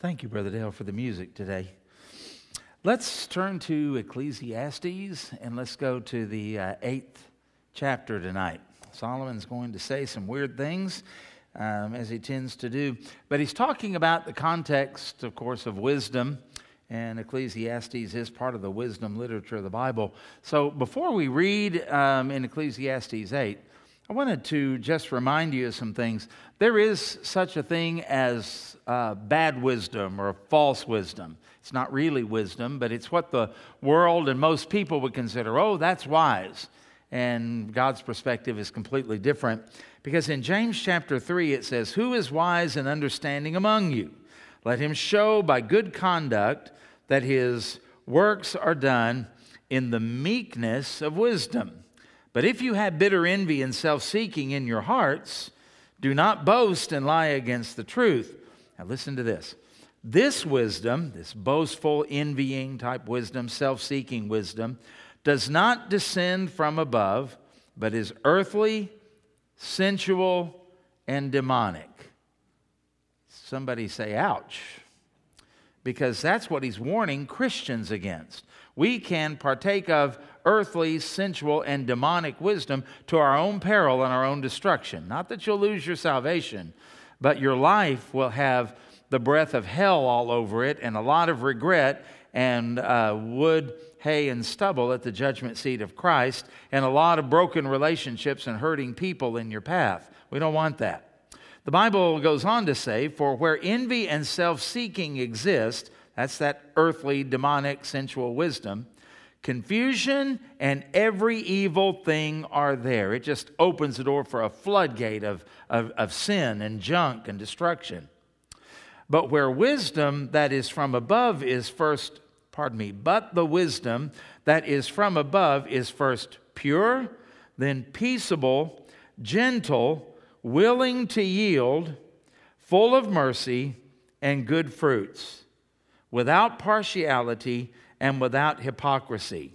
Thank you, Brother Dale, for the music today. Let's turn to Ecclesiastes and let's go to the uh, eighth chapter tonight. Solomon's going to say some weird things, um, as he tends to do, but he's talking about the context, of course, of wisdom. And Ecclesiastes is part of the wisdom literature of the Bible. So before we read um, in Ecclesiastes 8, I wanted to just remind you of some things. There is such a thing as uh, bad wisdom or false wisdom. It's not really wisdom, but it's what the world and most people would consider, oh, that's wise. And God's perspective is completely different. Because in James chapter 3, it says, Who is wise and understanding among you? Let him show by good conduct that his works are done in the meekness of wisdom. But if you have bitter envy and self seeking in your hearts, do not boast and lie against the truth. Now, listen to this. This wisdom, this boastful, envying type wisdom, self seeking wisdom, does not descend from above, but is earthly, sensual, and demonic. Somebody say, ouch. Because that's what he's warning Christians against. We can partake of earthly, sensual, and demonic wisdom to our own peril and our own destruction. Not that you'll lose your salvation, but your life will have the breath of hell all over it and a lot of regret and uh, wood, hay, and stubble at the judgment seat of Christ and a lot of broken relationships and hurting people in your path. We don't want that. The Bible goes on to say, For where envy and self seeking exist, that's that earthly, demonic, sensual wisdom Confusion and every evil thing are there. It just opens the door for a floodgate of, of, of sin and junk and destruction. But where wisdom that is from above is first, pardon me, but the wisdom that is from above is first pure, then peaceable, gentle, willing to yield, full of mercy and good fruits, without partiality and without hypocrisy.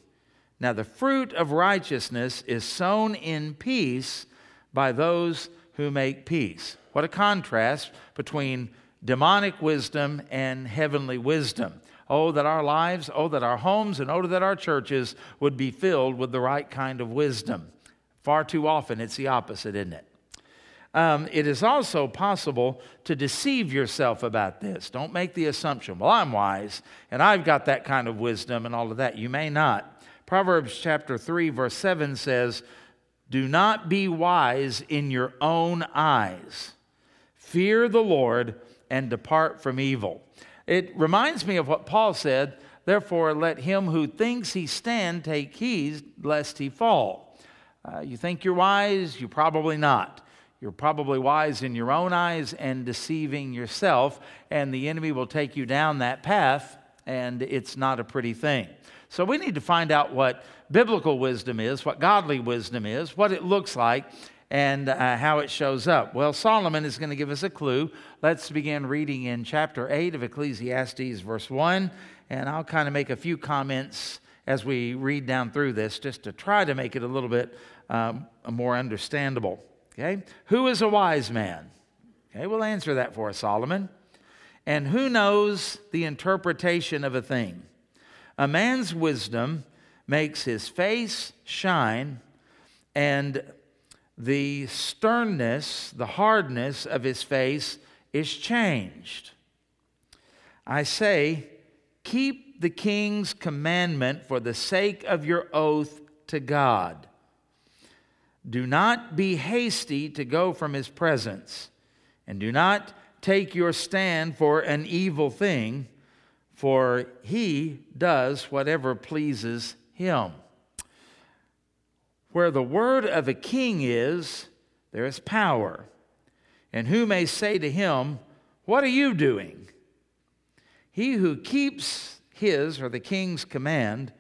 Now, the fruit of righteousness is sown in peace by those who make peace. What a contrast between demonic wisdom and heavenly wisdom. Oh, that our lives, oh, that our homes, and oh, that our churches would be filled with the right kind of wisdom. Far too often, it's the opposite, isn't it? Um, it is also possible to deceive yourself about this. Don't make the assumption, well, I'm wise and I've got that kind of wisdom and all of that. You may not. Proverbs chapter 3, verse 7 says, Do not be wise in your own eyes. Fear the Lord and depart from evil. It reminds me of what Paul said, Therefore, let him who thinks he stand take heed lest he fall. Uh, you think you're wise? You're probably not. You're probably wise in your own eyes and deceiving yourself, and the enemy will take you down that path, and it's not a pretty thing. So we need to find out what biblical wisdom is, what godly wisdom is, what it looks like, and uh, how it shows up. Well, Solomon is going to give us a clue. Let's begin reading in chapter 8 of Ecclesiastes, verse 1, and I'll kind of make a few comments as we read down through this just to try to make it a little bit um, more understandable. Okay? Who is a wise man? Okay, we'll answer that for Solomon. And who knows the interpretation of a thing? A man's wisdom makes his face shine, and the sternness, the hardness of his face is changed. I say, keep the king's commandment for the sake of your oath to God. Do not be hasty to go from his presence, and do not take your stand for an evil thing, for he does whatever pleases him. Where the word of a king is, there is power. And who may say to him, What are you doing? He who keeps his or the king's command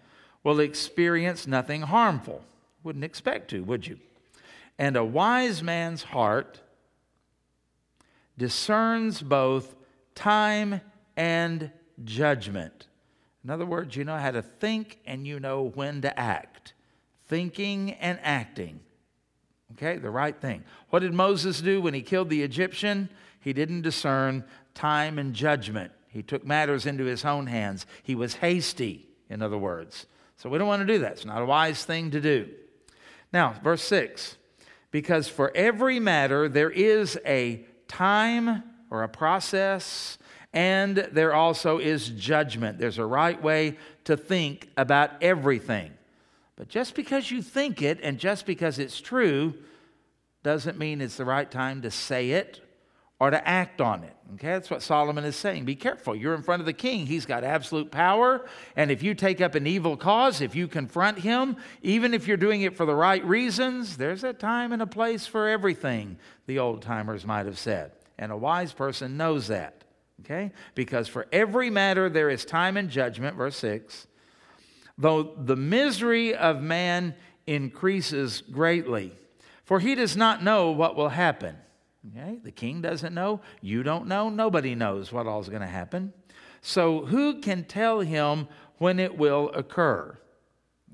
will experience nothing harmful. Wouldn't expect to, would you? And a wise man's heart discerns both time and judgment. In other words, you know how to think and you know when to act. Thinking and acting. Okay, the right thing. What did Moses do when he killed the Egyptian? He didn't discern time and judgment. He took matters into his own hands. He was hasty, in other words. So we don't want to do that. It's not a wise thing to do. Now, verse 6 because for every matter there is a time or a process, and there also is judgment. There's a right way to think about everything. But just because you think it and just because it's true doesn't mean it's the right time to say it or to act on it. Okay, that's what Solomon is saying. Be careful. You're in front of the king. He's got absolute power. And if you take up an evil cause, if you confront him, even if you're doing it for the right reasons, there's a time and a place for everything, the old timers might have said. And a wise person knows that. Okay? Because for every matter there is time and judgment, verse 6. Though the misery of man increases greatly, for he does not know what will happen. Okay? The king doesn't know. You don't know. Nobody knows what all is going to happen. So, who can tell him when it will occur?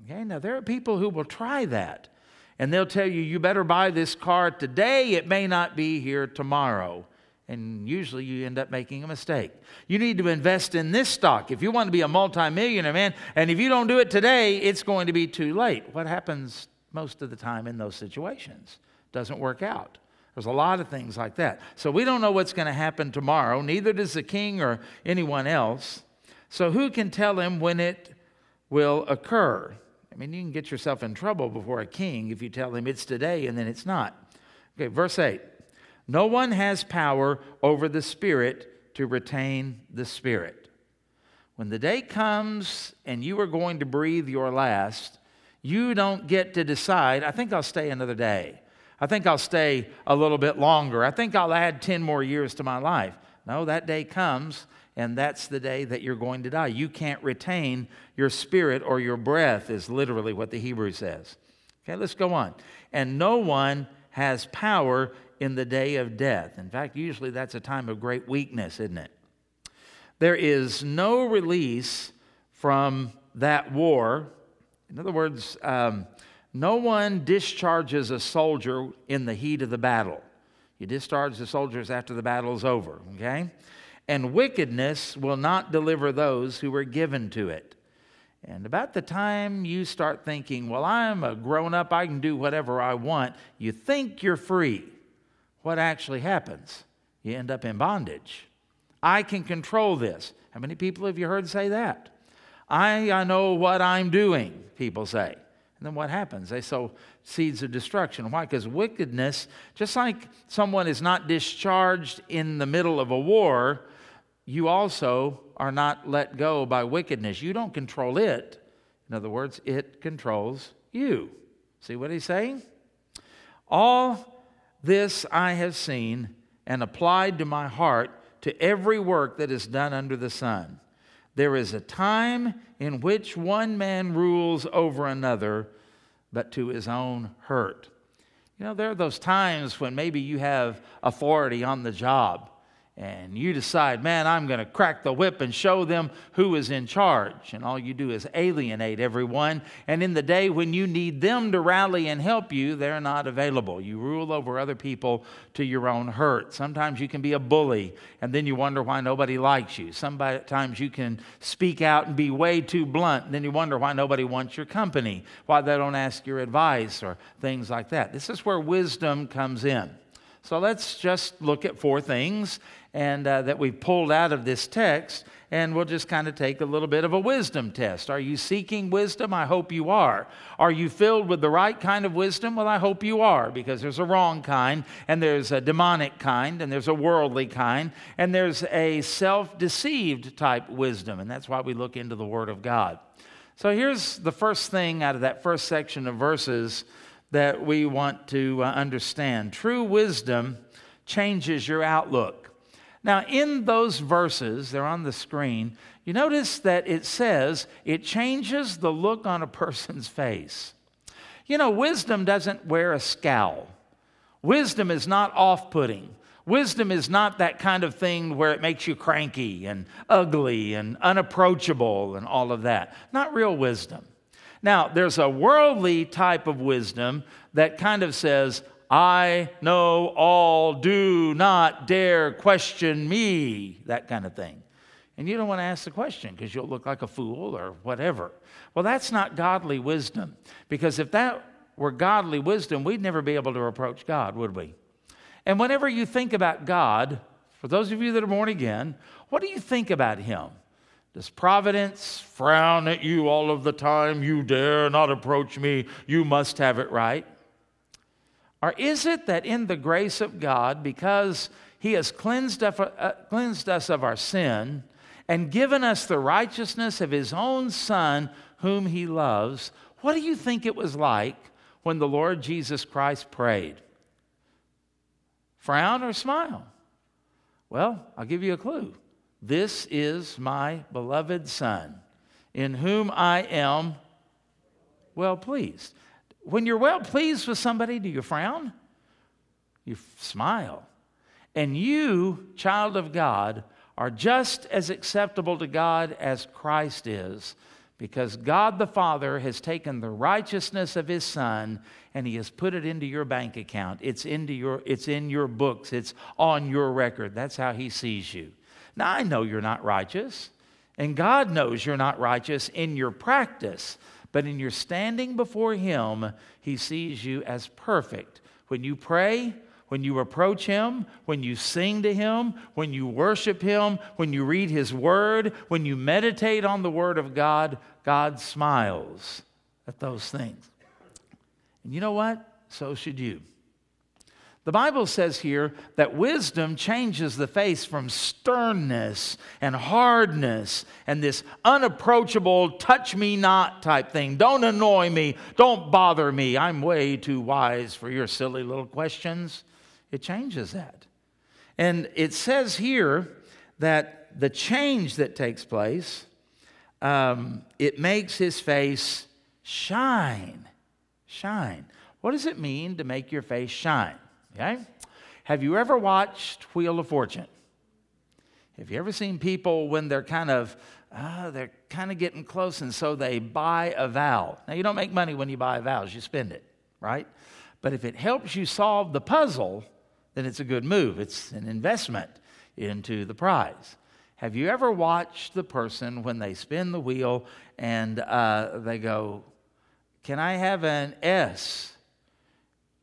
Okay, now there are people who will try that. And they'll tell you, you better buy this car today. It may not be here tomorrow. And usually you end up making a mistake. You need to invest in this stock. If you want to be a multimillionaire, man, and if you don't do it today, it's going to be too late. What happens most of the time in those situations? Doesn't work out. There's a lot of things like that. So we don't know what's going to happen tomorrow, neither does the king or anyone else. So who can tell him when it will occur? I mean, you can get yourself in trouble before a king if you tell him it's today and then it's not. Okay, verse 8. No one has power over the Spirit to retain the Spirit. When the day comes and you are going to breathe your last, you don't get to decide, I think I'll stay another day. I think I'll stay a little bit longer. I think I'll add 10 more years to my life. No, that day comes, and that's the day that you're going to die. You can't retain your spirit or your breath, is literally what the Hebrew says. Okay, let's go on. And no one has power in the day of death. In fact, usually that's a time of great weakness, isn't it? There is no release from that war. In other words, um, no one discharges a soldier in the heat of the battle. You discharge the soldiers after the battle is over, okay? And wickedness will not deliver those who were given to it. And about the time you start thinking, well, I'm a grown up, I can do whatever I want, you think you're free. What actually happens? You end up in bondage. I can control this. How many people have you heard say that? I, I know what I'm doing, people say. And then what happens? They sow seeds of destruction. Why? Because wickedness, just like someone is not discharged in the middle of a war, you also are not let go by wickedness. You don't control it. In other words, it controls you. See what he's saying? All this I have seen and applied to my heart to every work that is done under the sun. There is a time in which one man rules over another, but to his own hurt. You know, there are those times when maybe you have authority on the job and you decide, man, I'm going to crack the whip and show them who is in charge. And all you do is alienate everyone. And in the day when you need them to rally and help you, they're not available. You rule over other people to your own hurt. Sometimes you can be a bully, and then you wonder why nobody likes you. Sometimes you can speak out and be way too blunt, and then you wonder why nobody wants your company, why they don't ask your advice, or things like that. This is where wisdom comes in. So let's just look at four things and uh, that we've pulled out of this text, and we'll just kind of take a little bit of a wisdom test. Are you seeking wisdom? I hope you are. Are you filled with the right kind of wisdom? Well, I hope you are, because there's a wrong kind, and there's a demonic kind, and there's a worldly kind, and there's a self deceived type wisdom, and that's why we look into the Word of God. So here's the first thing out of that first section of verses that we want to uh, understand true wisdom changes your outlook. Now, in those verses, they're on the screen, you notice that it says it changes the look on a person's face. You know, wisdom doesn't wear a scowl, wisdom is not off putting. Wisdom is not that kind of thing where it makes you cranky and ugly and unapproachable and all of that. Not real wisdom. Now, there's a worldly type of wisdom that kind of says, I know all, do not dare question me, that kind of thing. And you don't want to ask the question because you'll look like a fool or whatever. Well, that's not godly wisdom. Because if that were godly wisdom, we'd never be able to approach God, would we? And whenever you think about God, for those of you that are born again, what do you think about Him? Does providence frown at you all of the time? You dare not approach me. You must have it right. Or is it that in the grace of God, because He has cleansed, uh, cleansed us of our sin and given us the righteousness of His own Son, whom He loves, what do you think it was like when the Lord Jesus Christ prayed? Frown or smile? Well, I'll give you a clue. This is my beloved Son, in whom I am well pleased. When you're well pleased with somebody, do you frown? You smile. And you, child of God, are just as acceptable to God as Christ is because God the Father has taken the righteousness of his Son and he has put it into your bank account. It's, into your, it's in your books, it's on your record. That's how he sees you. Now, I know you're not righteous, and God knows you're not righteous in your practice, but in your standing before him, he sees you as perfect. When you pray, when you approach Him, when you sing to Him, when you worship Him, when you read His Word, when you meditate on the Word of God, God smiles at those things. And you know what? So should you. The Bible says here that wisdom changes the face from sternness and hardness and this unapproachable, touch me not type thing. Don't annoy me. Don't bother me. I'm way too wise for your silly little questions. It changes that. And it says here that the change that takes place um, it makes his face shine. Shine. What does it mean to make your face shine? Okay? Have you ever watched Wheel of Fortune? Have you ever seen people when they're kind of uh, they're kind of getting close, and so they buy a vowel? Now you don't make money when you buy vows; you spend it, right? But if it helps you solve the puzzle, then it's a good move. It's an investment into the prize. Have you ever watched the person when they spin the wheel and uh, they go, Can I have an S?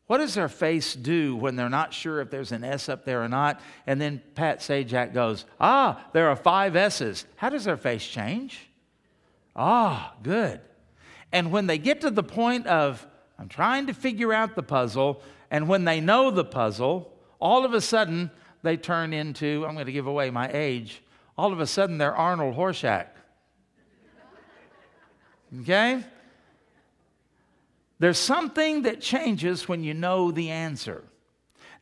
What does their face do when they're not sure if there's an S up there or not? And then Pat Sajak goes, Ah, there are five S's. How does their face change? Ah, good. And when they get to the point of, I'm trying to figure out the puzzle, and when they know the puzzle, all of a sudden they turn into, I'm going to give away my age, all of a sudden they're Arnold Horshack. Okay? There's something that changes when you know the answer.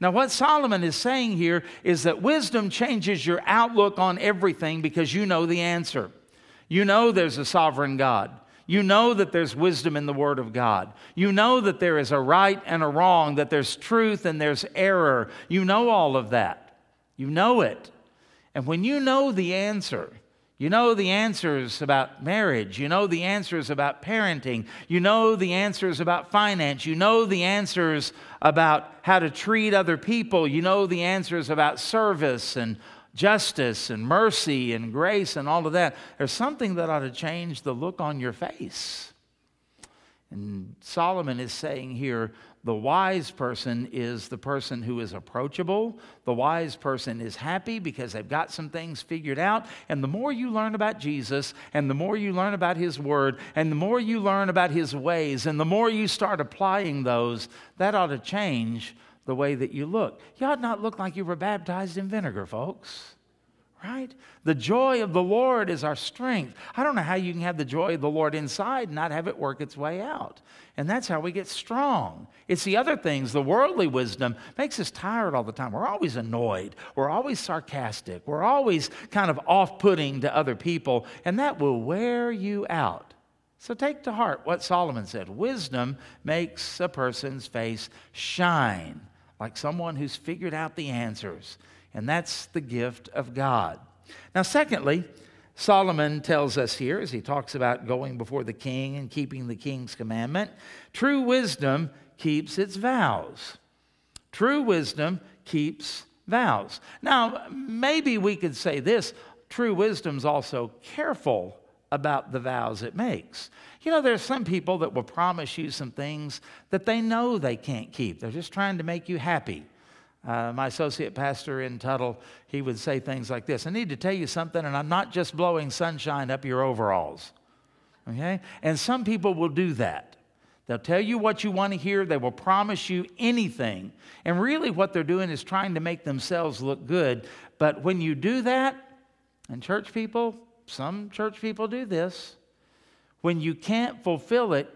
Now, what Solomon is saying here is that wisdom changes your outlook on everything because you know the answer. You know there's a sovereign God. You know that there's wisdom in the Word of God. You know that there is a right and a wrong, that there's truth and there's error. You know all of that. You know it. And when you know the answer, you know the answers about marriage. You know the answers about parenting. You know the answers about finance. You know the answers about how to treat other people. You know the answers about service and justice and mercy and grace and all of that. There's something that ought to change the look on your face. And Solomon is saying here the wise person is the person who is approachable. The wise person is happy because they've got some things figured out. And the more you learn about Jesus, and the more you learn about His Word, and the more you learn about His ways, and the more you start applying those, that ought to change the way that you look. You ought not look like you were baptized in vinegar, folks right? The joy of the Lord is our strength. I don't know how you can have the joy of the Lord inside and not have it work its way out. And that's how we get strong. It's the other things, the worldly wisdom makes us tired all the time. We're always annoyed. We're always sarcastic. We're always kind of off putting to other people, and that will wear you out. So take to heart what Solomon said wisdom makes a person's face shine like someone who's figured out the answers. And that's the gift of God. Now, secondly, Solomon tells us here, as he talks about going before the king and keeping the king's commandment, true wisdom keeps its vows. True wisdom keeps vows. Now, maybe we could say this true wisdom's also careful about the vows it makes. You know, there's some people that will promise you some things that they know they can't keep. They're just trying to make you happy. Uh, my associate pastor in Tuttle, he would say things like this I need to tell you something, and I'm not just blowing sunshine up your overalls. Okay? And some people will do that. They'll tell you what you want to hear, they will promise you anything. And really, what they're doing is trying to make themselves look good. But when you do that, and church people, some church people do this, when you can't fulfill it,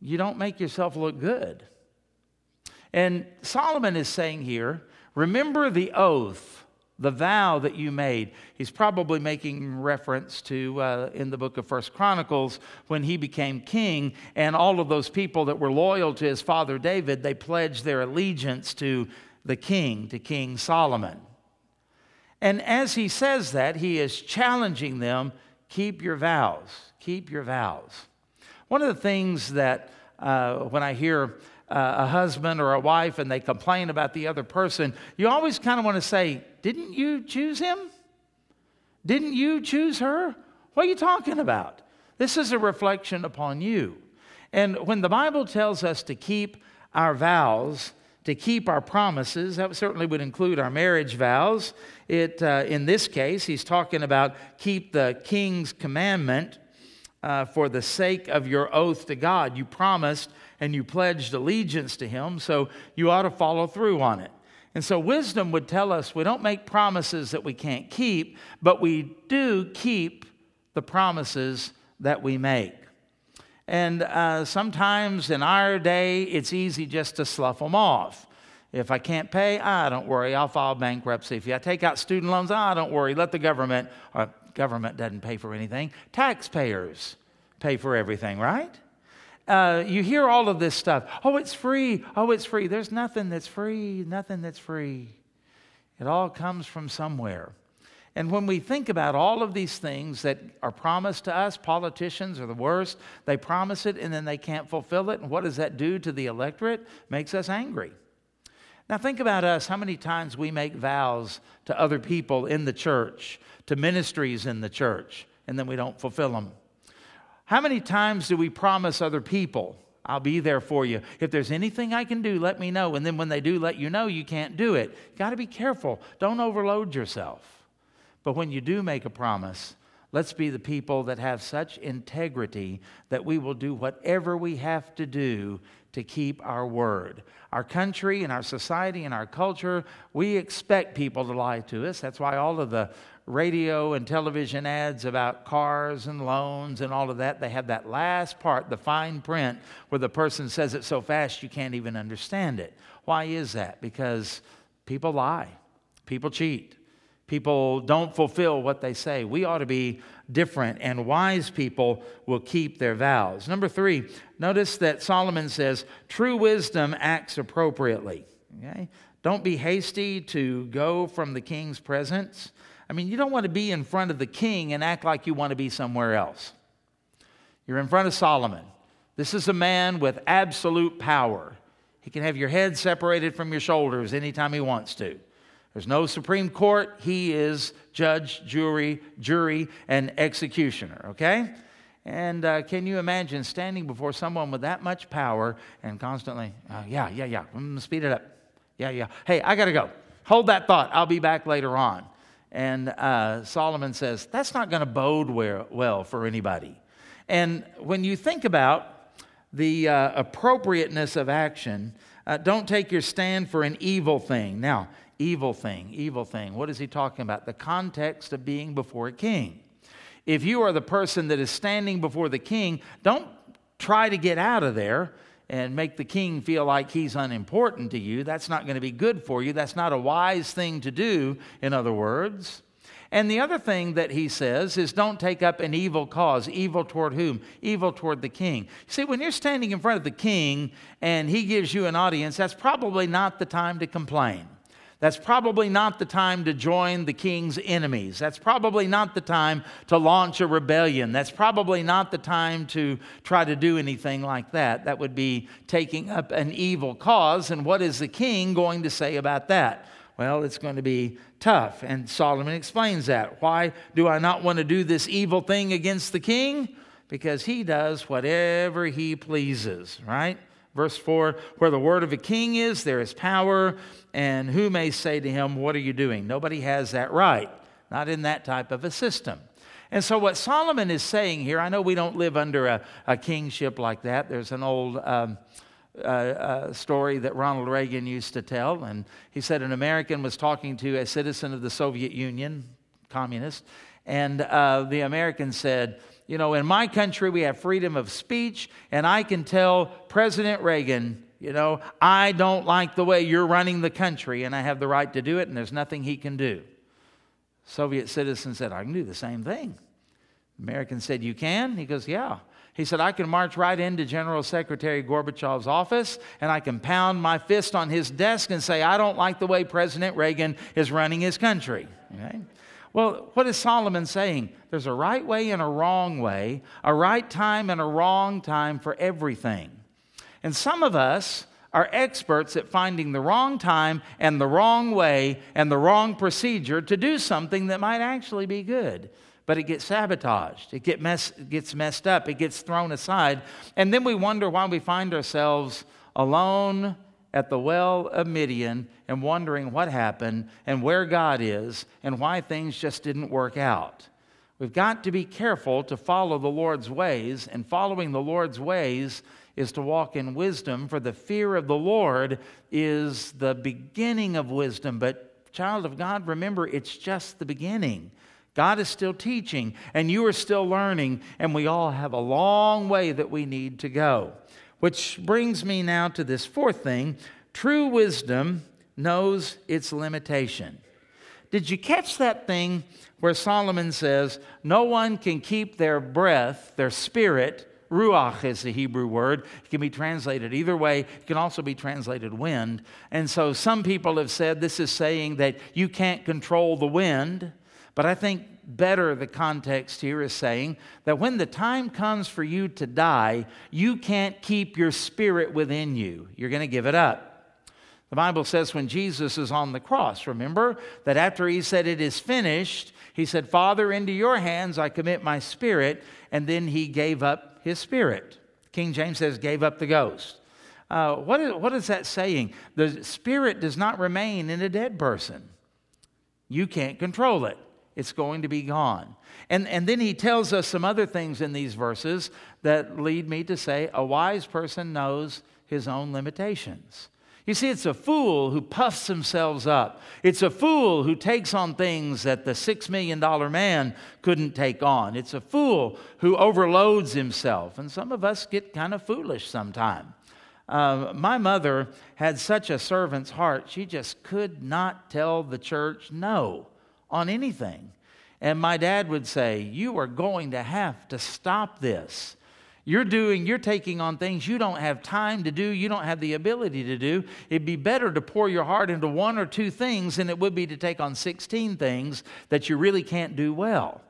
you don't make yourself look good. And Solomon is saying here, remember the oath, the vow that you made. He's probably making reference to uh, in the book of First Chronicles when he became king, and all of those people that were loyal to his father David, they pledged their allegiance to the king, to King Solomon. And as he says that, he is challenging them keep your vows, keep your vows. One of the things that uh, when I hear a husband or a wife and they complain about the other person, you always kind of want to say, Didn't you choose him? Didn't you choose her? What are you talking about? This is a reflection upon you. And when the Bible tells us to keep our vows, to keep our promises, that certainly would include our marriage vows. It, uh, in this case, he's talking about keep the king's commandment uh, for the sake of your oath to God. You promised and you pledged allegiance to Him, so you ought to follow through on it. And so, wisdom would tell us we don't make promises that we can't keep, but we do keep the promises that we make. And uh, sometimes in our day, it's easy just to slough them off. If I can't pay, ah, don't worry, I'll file bankruptcy. If I take out student loans, ah, don't worry, let the government, or government doesn't pay for anything, taxpayers pay for everything, right? Uh, you hear all of this stuff. Oh, it's free. Oh, it's free. There's nothing that's free, nothing that's free. It all comes from somewhere. And when we think about all of these things that are promised to us, politicians are the worst. They promise it and then they can't fulfill it. And what does that do to the electorate? Makes us angry. Now, think about us how many times we make vows to other people in the church, to ministries in the church, and then we don't fulfill them. How many times do we promise other people, I'll be there for you. If there's anything I can do, let me know. And then when they do let you know, you can't do it. Got to be careful. Don't overload yourself. But when you do make a promise, let's be the people that have such integrity that we will do whatever we have to do to keep our word. Our country and our society and our culture, we expect people to lie to us. That's why all of the radio and television ads about cars and loans and all of that, they have that last part, the fine print, where the person says it so fast you can't even understand it. Why is that? Because people lie, people cheat. People don't fulfill what they say. We ought to be different, and wise people will keep their vows. Number three, notice that Solomon says, true wisdom acts appropriately. Okay? Don't be hasty to go from the king's presence. I mean, you don't want to be in front of the king and act like you want to be somewhere else. You're in front of Solomon. This is a man with absolute power. He can have your head separated from your shoulders anytime he wants to. There's no Supreme Court. He is judge, jury, jury, and executioner, okay? And uh, can you imagine standing before someone with that much power and constantly, uh, yeah, yeah, yeah, mm, speed it up. Yeah, yeah. Hey, I got to go. Hold that thought. I'll be back later on. And uh, Solomon says, that's not going to bode well for anybody. And when you think about the uh, appropriateness of action, uh, don't take your stand for an evil thing. Now, evil thing, evil thing. What is he talking about? The context of being before a king. If you are the person that is standing before the king, don't try to get out of there and make the king feel like he's unimportant to you. That's not going to be good for you. That's not a wise thing to do, in other words. And the other thing that he says is don't take up an evil cause. Evil toward whom? Evil toward the king. See, when you're standing in front of the king and he gives you an audience, that's probably not the time to complain. That's probably not the time to join the king's enemies. That's probably not the time to launch a rebellion. That's probably not the time to try to do anything like that. That would be taking up an evil cause. And what is the king going to say about that? Well, it's going to be tough. And Solomon explains that. Why do I not want to do this evil thing against the king? Because he does whatever he pleases, right? Verse 4 Where the word of a king is, there is power, and who may say to him, What are you doing? Nobody has that right, not in that type of a system. And so, what Solomon is saying here, I know we don't live under a, a kingship like that. There's an old. Um, uh, story that Ronald Reagan used to tell. And he said an American was talking to a citizen of the Soviet Union, communist, and uh, the American said, You know, in my country we have freedom of speech, and I can tell President Reagan, you know, I don't like the way you're running the country, and I have the right to do it, and there's nothing he can do. Soviet citizen said, I can do the same thing. American said, You can? He goes, Yeah. He said, I can march right into General Secretary Gorbachev's office and I can pound my fist on his desk and say, I don't like the way President Reagan is running his country. Okay? Well, what is Solomon saying? There's a right way and a wrong way, a right time and a wrong time for everything. And some of us are experts at finding the wrong time and the wrong way and the wrong procedure to do something that might actually be good but it gets sabotaged. It get mess, gets messed up. It gets thrown aside. And then we wonder why we find ourselves alone at the well of Midian and wondering what happened and where God is and why things just didn't work out. We've got to be careful to follow the Lord's ways, and following the Lord's ways is to walk in wisdom, for the fear of the Lord is the beginning of wisdom. But, child of God, remember, it's just the beginning. God is still teaching, and you are still learning, and we all have a long way that we need to go. Which brings me now to this fourth thing true wisdom knows its limitation. Did you catch that thing where Solomon says, No one can keep their breath, their spirit, ruach is the Hebrew word. It can be translated either way. It can also be translated wind. And so some people have said this is saying that you can't control the wind. But I think better the context here is saying that when the time comes for you to die, you can't keep your spirit within you. You're going to give it up. The Bible says when Jesus is on the cross, remember that after he said, It is finished, he said, Father, into your hands I commit my spirit. And then he gave up his spirit. King James says, gave up the ghost. Uh, what, is, what is that saying? The spirit does not remain in a dead person. You can't control it it's going to be gone. And, and then he tells us some other things in these verses that lead me to say a wise person knows his own limitations. You see, it's a fool who puffs themselves up. It's a fool who takes on things that the six million dollar man couldn't take on. It's a fool who overloads himself. And some of us get kind of foolish sometimes. Uh, my mother had such a servant's heart, she just could not tell the church no on anything. And my dad would say, You are going to have to stop this. You're doing, you're taking on things you don't have time to do, you don't have the ability to do. It'd be better to pour your heart into one or two things than it would be to take on 16 things that you really can't do well.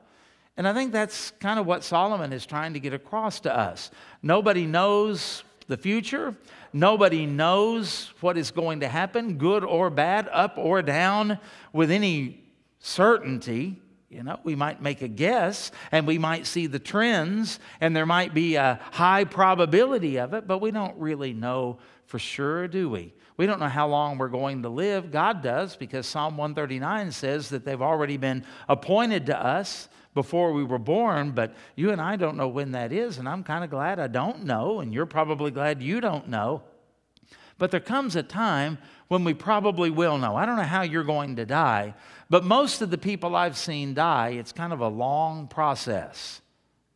And I think that's kind of what Solomon is trying to get across to us. Nobody knows the future. Nobody knows what is going to happen, good or bad, up or down, with any certainty. You know, we might make a guess and we might see the trends and there might be a high probability of it, but we don't really know for sure, do we? We don't know how long we're going to live. God does because Psalm 139 says that they've already been appointed to us before we were born, but you and I don't know when that is, and I'm kind of glad I don't know, and you're probably glad you don't know. But there comes a time when we probably will know. I don't know how you're going to die, but most of the people I've seen die, it's kind of a long process.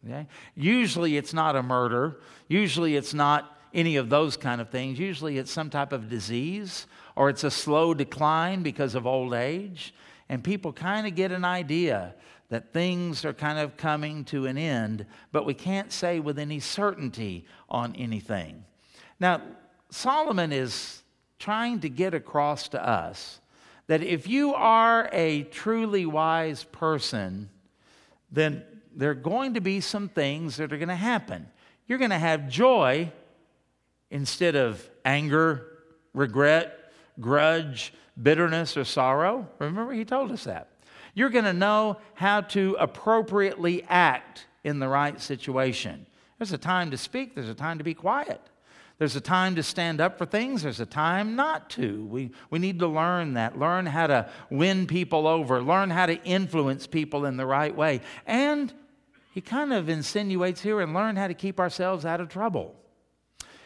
Okay? Usually it's not a murder, usually it's not any of those kind of things. Usually it's some type of disease or it's a slow decline because of old age. And people kind of get an idea that things are kind of coming to an end, but we can't say with any certainty on anything. Now, Solomon is trying to get across to us that if you are a truly wise person, then there are going to be some things that are going to happen. You're going to have joy instead of anger, regret, grudge, bitterness, or sorrow. Remember, he told us that. You're going to know how to appropriately act in the right situation. There's a time to speak, there's a time to be quiet. There's a time to stand up for things, there's a time not to. We, we need to learn that, learn how to win people over, learn how to influence people in the right way. And he kind of insinuates here and learn how to keep ourselves out of trouble.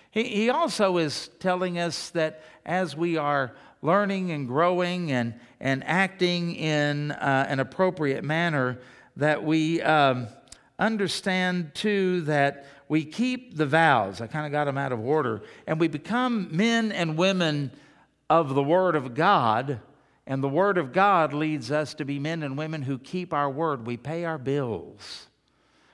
He, he also is telling us that as we are learning and growing and, and acting in uh, an appropriate manner, that we um, understand too that we keep the vows. I kind of got them out of order. And we become men and women of the Word of God. And the Word of God leads us to be men and women who keep our word. We pay our bills.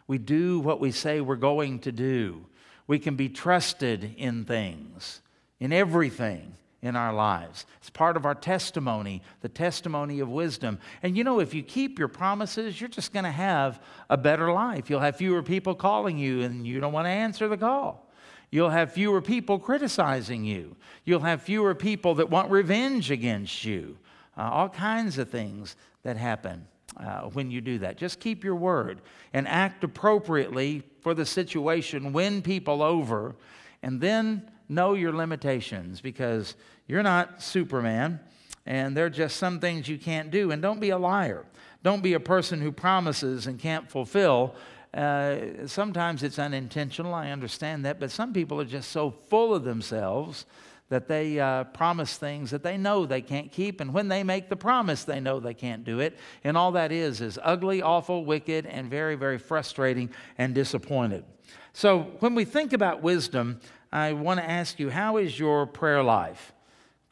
We do what we say we're going to do. We can be trusted in things, in everything in our lives. It's part of our testimony, the testimony of wisdom. And you know, if you keep your promises, you're just going to have a better life. You'll have fewer people calling you, and you don't want to answer the call. You'll have fewer people criticizing you. You'll have fewer people that want revenge against you. Uh, all kinds of things that happen uh, when you do that. Just keep your word and act appropriately for the situation, win people over, and then know your limitations because you're not Superman, and there are just some things you can't do. And don't be a liar. Don't be a person who promises and can't fulfill. Uh, sometimes it's unintentional, I understand that, but some people are just so full of themselves that they uh, promise things that they know they can't keep, and when they make the promise, they know they can't do it. And all that is is ugly, awful, wicked, and very, very frustrating and disappointed. So when we think about wisdom, I want to ask you, how is your prayer life?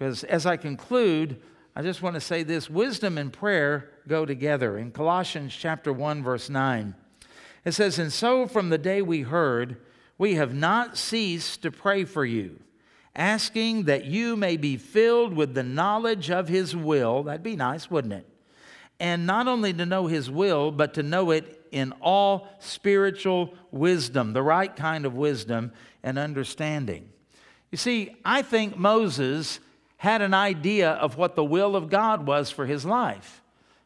Because as I conclude, I just want to say this wisdom and prayer go together. In Colossians chapter 1 verse 9, it says, "And so from the day we heard, we have not ceased to pray for you, asking that you may be filled with the knowledge of his will." That'd be nice, wouldn't it? And not only to know his will, but to know it in all spiritual wisdom, the right kind of wisdom and understanding. You see, I think Moses had an idea of what the will of God was for his life,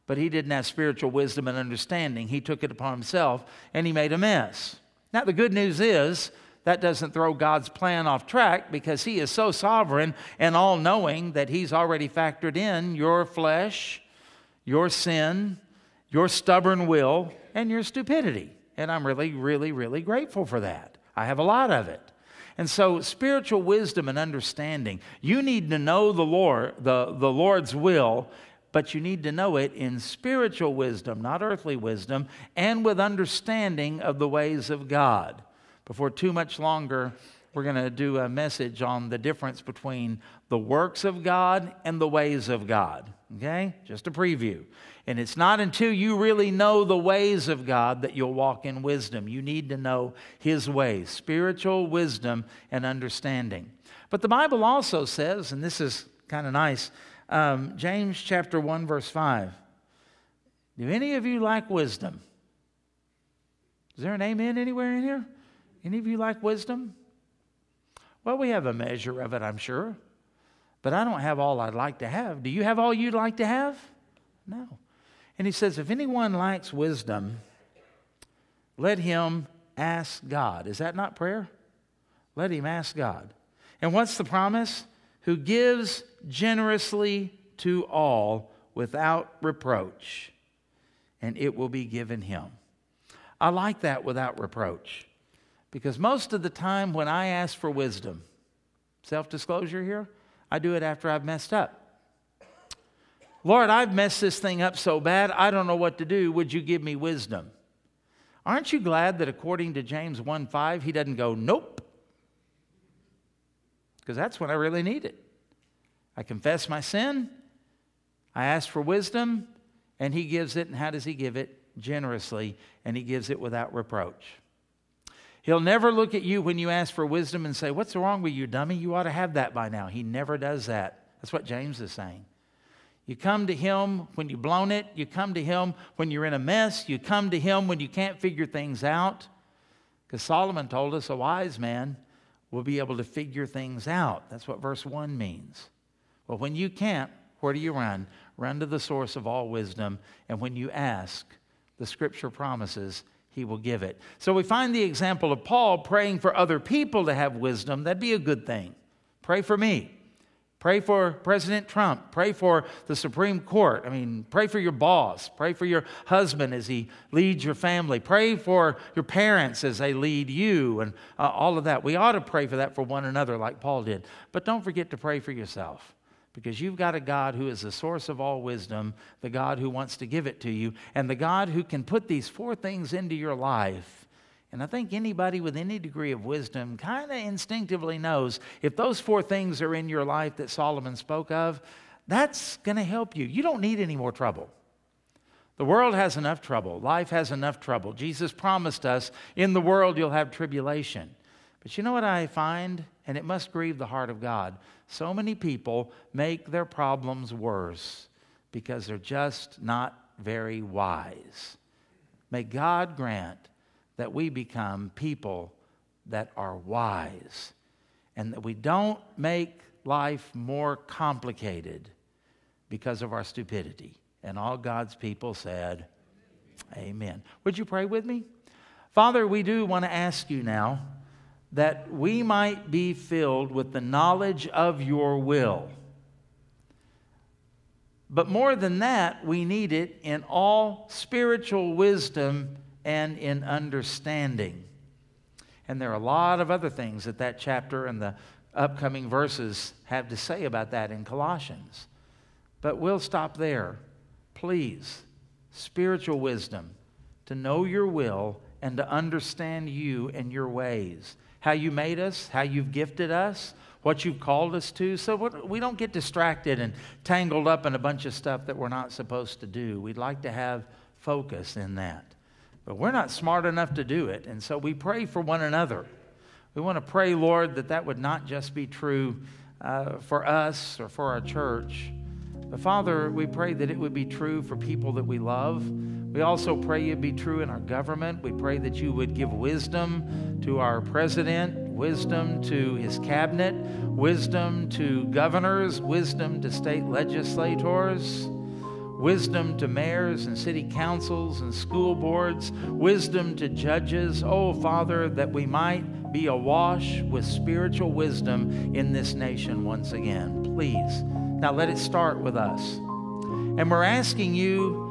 but he didn't have spiritual wisdom and understanding. He took it upon himself and he made a mess. Now, the good news is that doesn't throw God's plan off track because he is so sovereign and all knowing that he's already factored in your flesh, your sin, your stubborn will, and your stupidity. And I'm really, really, really grateful for that. I have a lot of it. And so, spiritual wisdom and understanding, you need to know the Lord, the, the Lord's will, but you need to know it in spiritual wisdom, not earthly wisdom, and with understanding of the ways of God. Before too much longer, we're going to do a message on the difference between the works of God and the ways of God. Okay? Just a preview. And it's not until you really know the ways of God that you'll walk in wisdom. You need to know His ways, spiritual wisdom and understanding. But the Bible also says, and this is kind of nice, um, James chapter 1, verse 5. Do any of you like wisdom? Is there an amen anywhere in here? Any of you like wisdom? Well, we have a measure of it, I'm sure. But I don't have all I'd like to have. Do you have all you'd like to have? No. And he says, If anyone lacks wisdom, let him ask God. Is that not prayer? Let him ask God. And what's the promise? Who gives generously to all without reproach, and it will be given him. I like that without reproach because most of the time when I ask for wisdom, self disclosure here, I do it after I've messed up. Lord, I've messed this thing up so bad, I don't know what to do. Would you give me wisdom? Aren't you glad that according to James 1 5, he doesn't go, nope? Because that's what I really need it. I confess my sin, I ask for wisdom, and he gives it. And how does he give it? Generously, and he gives it without reproach. He'll never look at you when you ask for wisdom and say, What's wrong with you, dummy? You ought to have that by now. He never does that. That's what James is saying. You come to Him when you've blown it. You come to Him when you're in a mess. You come to Him when you can't figure things out. Because Solomon told us a wise man will be able to figure things out. That's what verse 1 means. Well, when you can't, where do you run? Run to the source of all wisdom. And when you ask, the scripture promises he will give it. So we find the example of Paul praying for other people to have wisdom. That'd be a good thing. Pray for me. Pray for President Trump. Pray for the Supreme Court. I mean, pray for your boss. Pray for your husband as he leads your family. Pray for your parents as they lead you and uh, all of that. We ought to pray for that for one another, like Paul did. But don't forget to pray for yourself because you've got a God who is the source of all wisdom, the God who wants to give it to you, and the God who can put these four things into your life and I think anybody with any degree of wisdom kind of instinctively knows if those four things are in your life that Solomon spoke of, that's going to help you. You don't need any more trouble. The world has enough trouble. Life has enough trouble. Jesus promised us, in the world you'll have tribulation. But you know what I find? And it must grieve the heart of God. So many people make their problems worse because they're just not very wise. May God grant that we become people that are wise and that we don't make life more complicated because of our stupidity. And all God's people said, Amen. Would you pray with me? Father, we do want to ask you now that we might be filled with the knowledge of your will. But more than that, we need it in all spiritual wisdom and in understanding. And there are a lot of other things that that chapter and the upcoming verses have to say about that in Colossians. But we'll stop there. Please, spiritual wisdom to know your will and to understand you and your ways, how you made us, how you've gifted us, what you've called us to, so we don't get distracted and tangled up in a bunch of stuff that we're not supposed to do. We'd like to have focus in that. But we're not smart enough to do it. And so we pray for one another. We want to pray, Lord, that that would not just be true uh, for us or for our church. But Father, we pray that it would be true for people that we love. We also pray it be true in our government. We pray that you would give wisdom to our president, wisdom to his cabinet, wisdom to governors, wisdom to state legislators wisdom to mayors and city councils and school boards, wisdom to judges. Oh, Father, that we might be awash with spiritual wisdom in this nation once again. Please. Now let it start with us. And we're asking you,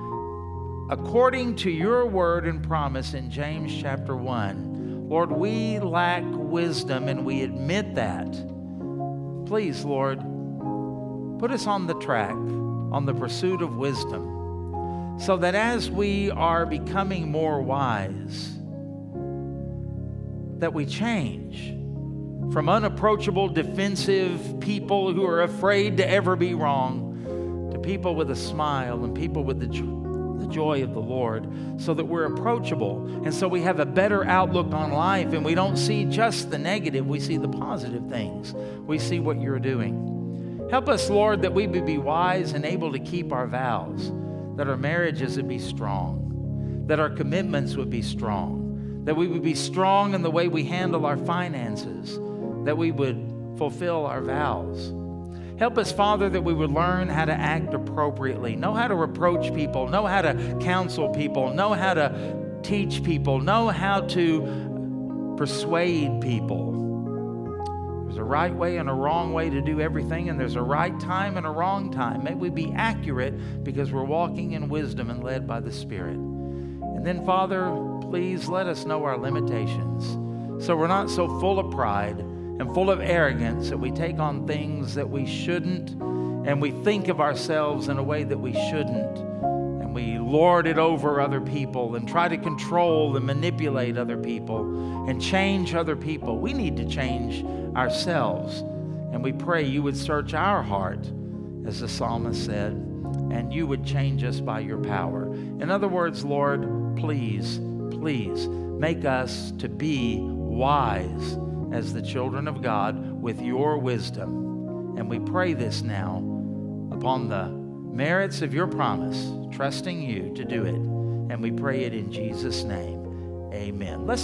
according to your word and promise in James chapter 1, Lord, we lack wisdom and we admit that. Please, Lord, put us on the track on the pursuit of wisdom, so that as we are becoming more wise, that we change from unapproachable, defensive people who are afraid to ever be wrong to people with a smile and people with the, jo- the joy of the Lord, so that we're approachable and so we have a better outlook on life and we don't see just the negative, we see the positive things. We see what you're doing. Help us, Lord, that we would be wise and able to keep our vows, that our marriages would be strong, that our commitments would be strong, that we would be strong in the way we handle our finances, that we would fulfill our vows. Help us, Father, that we would learn how to act appropriately, know how to reproach people, know how to counsel people, know how to teach people, know how to persuade people. There's a right way and a wrong way to do everything, and there's a right time and a wrong time. May we be accurate because we're walking in wisdom and led by the Spirit. And then, Father, please let us know our limitations so we're not so full of pride and full of arrogance that we take on things that we shouldn't and we think of ourselves in a way that we shouldn't and we lord it over other people and try to control and manipulate other people and change other people. We need to change ourselves. And we pray you would search our heart, as the psalmist said, and you would change us by your power. In other words, Lord, please, please make us to be wise as the children of God with your wisdom. And we pray this now upon the merits of your promise, trusting you to do it. And we pray it in Jesus' name. Amen. Let's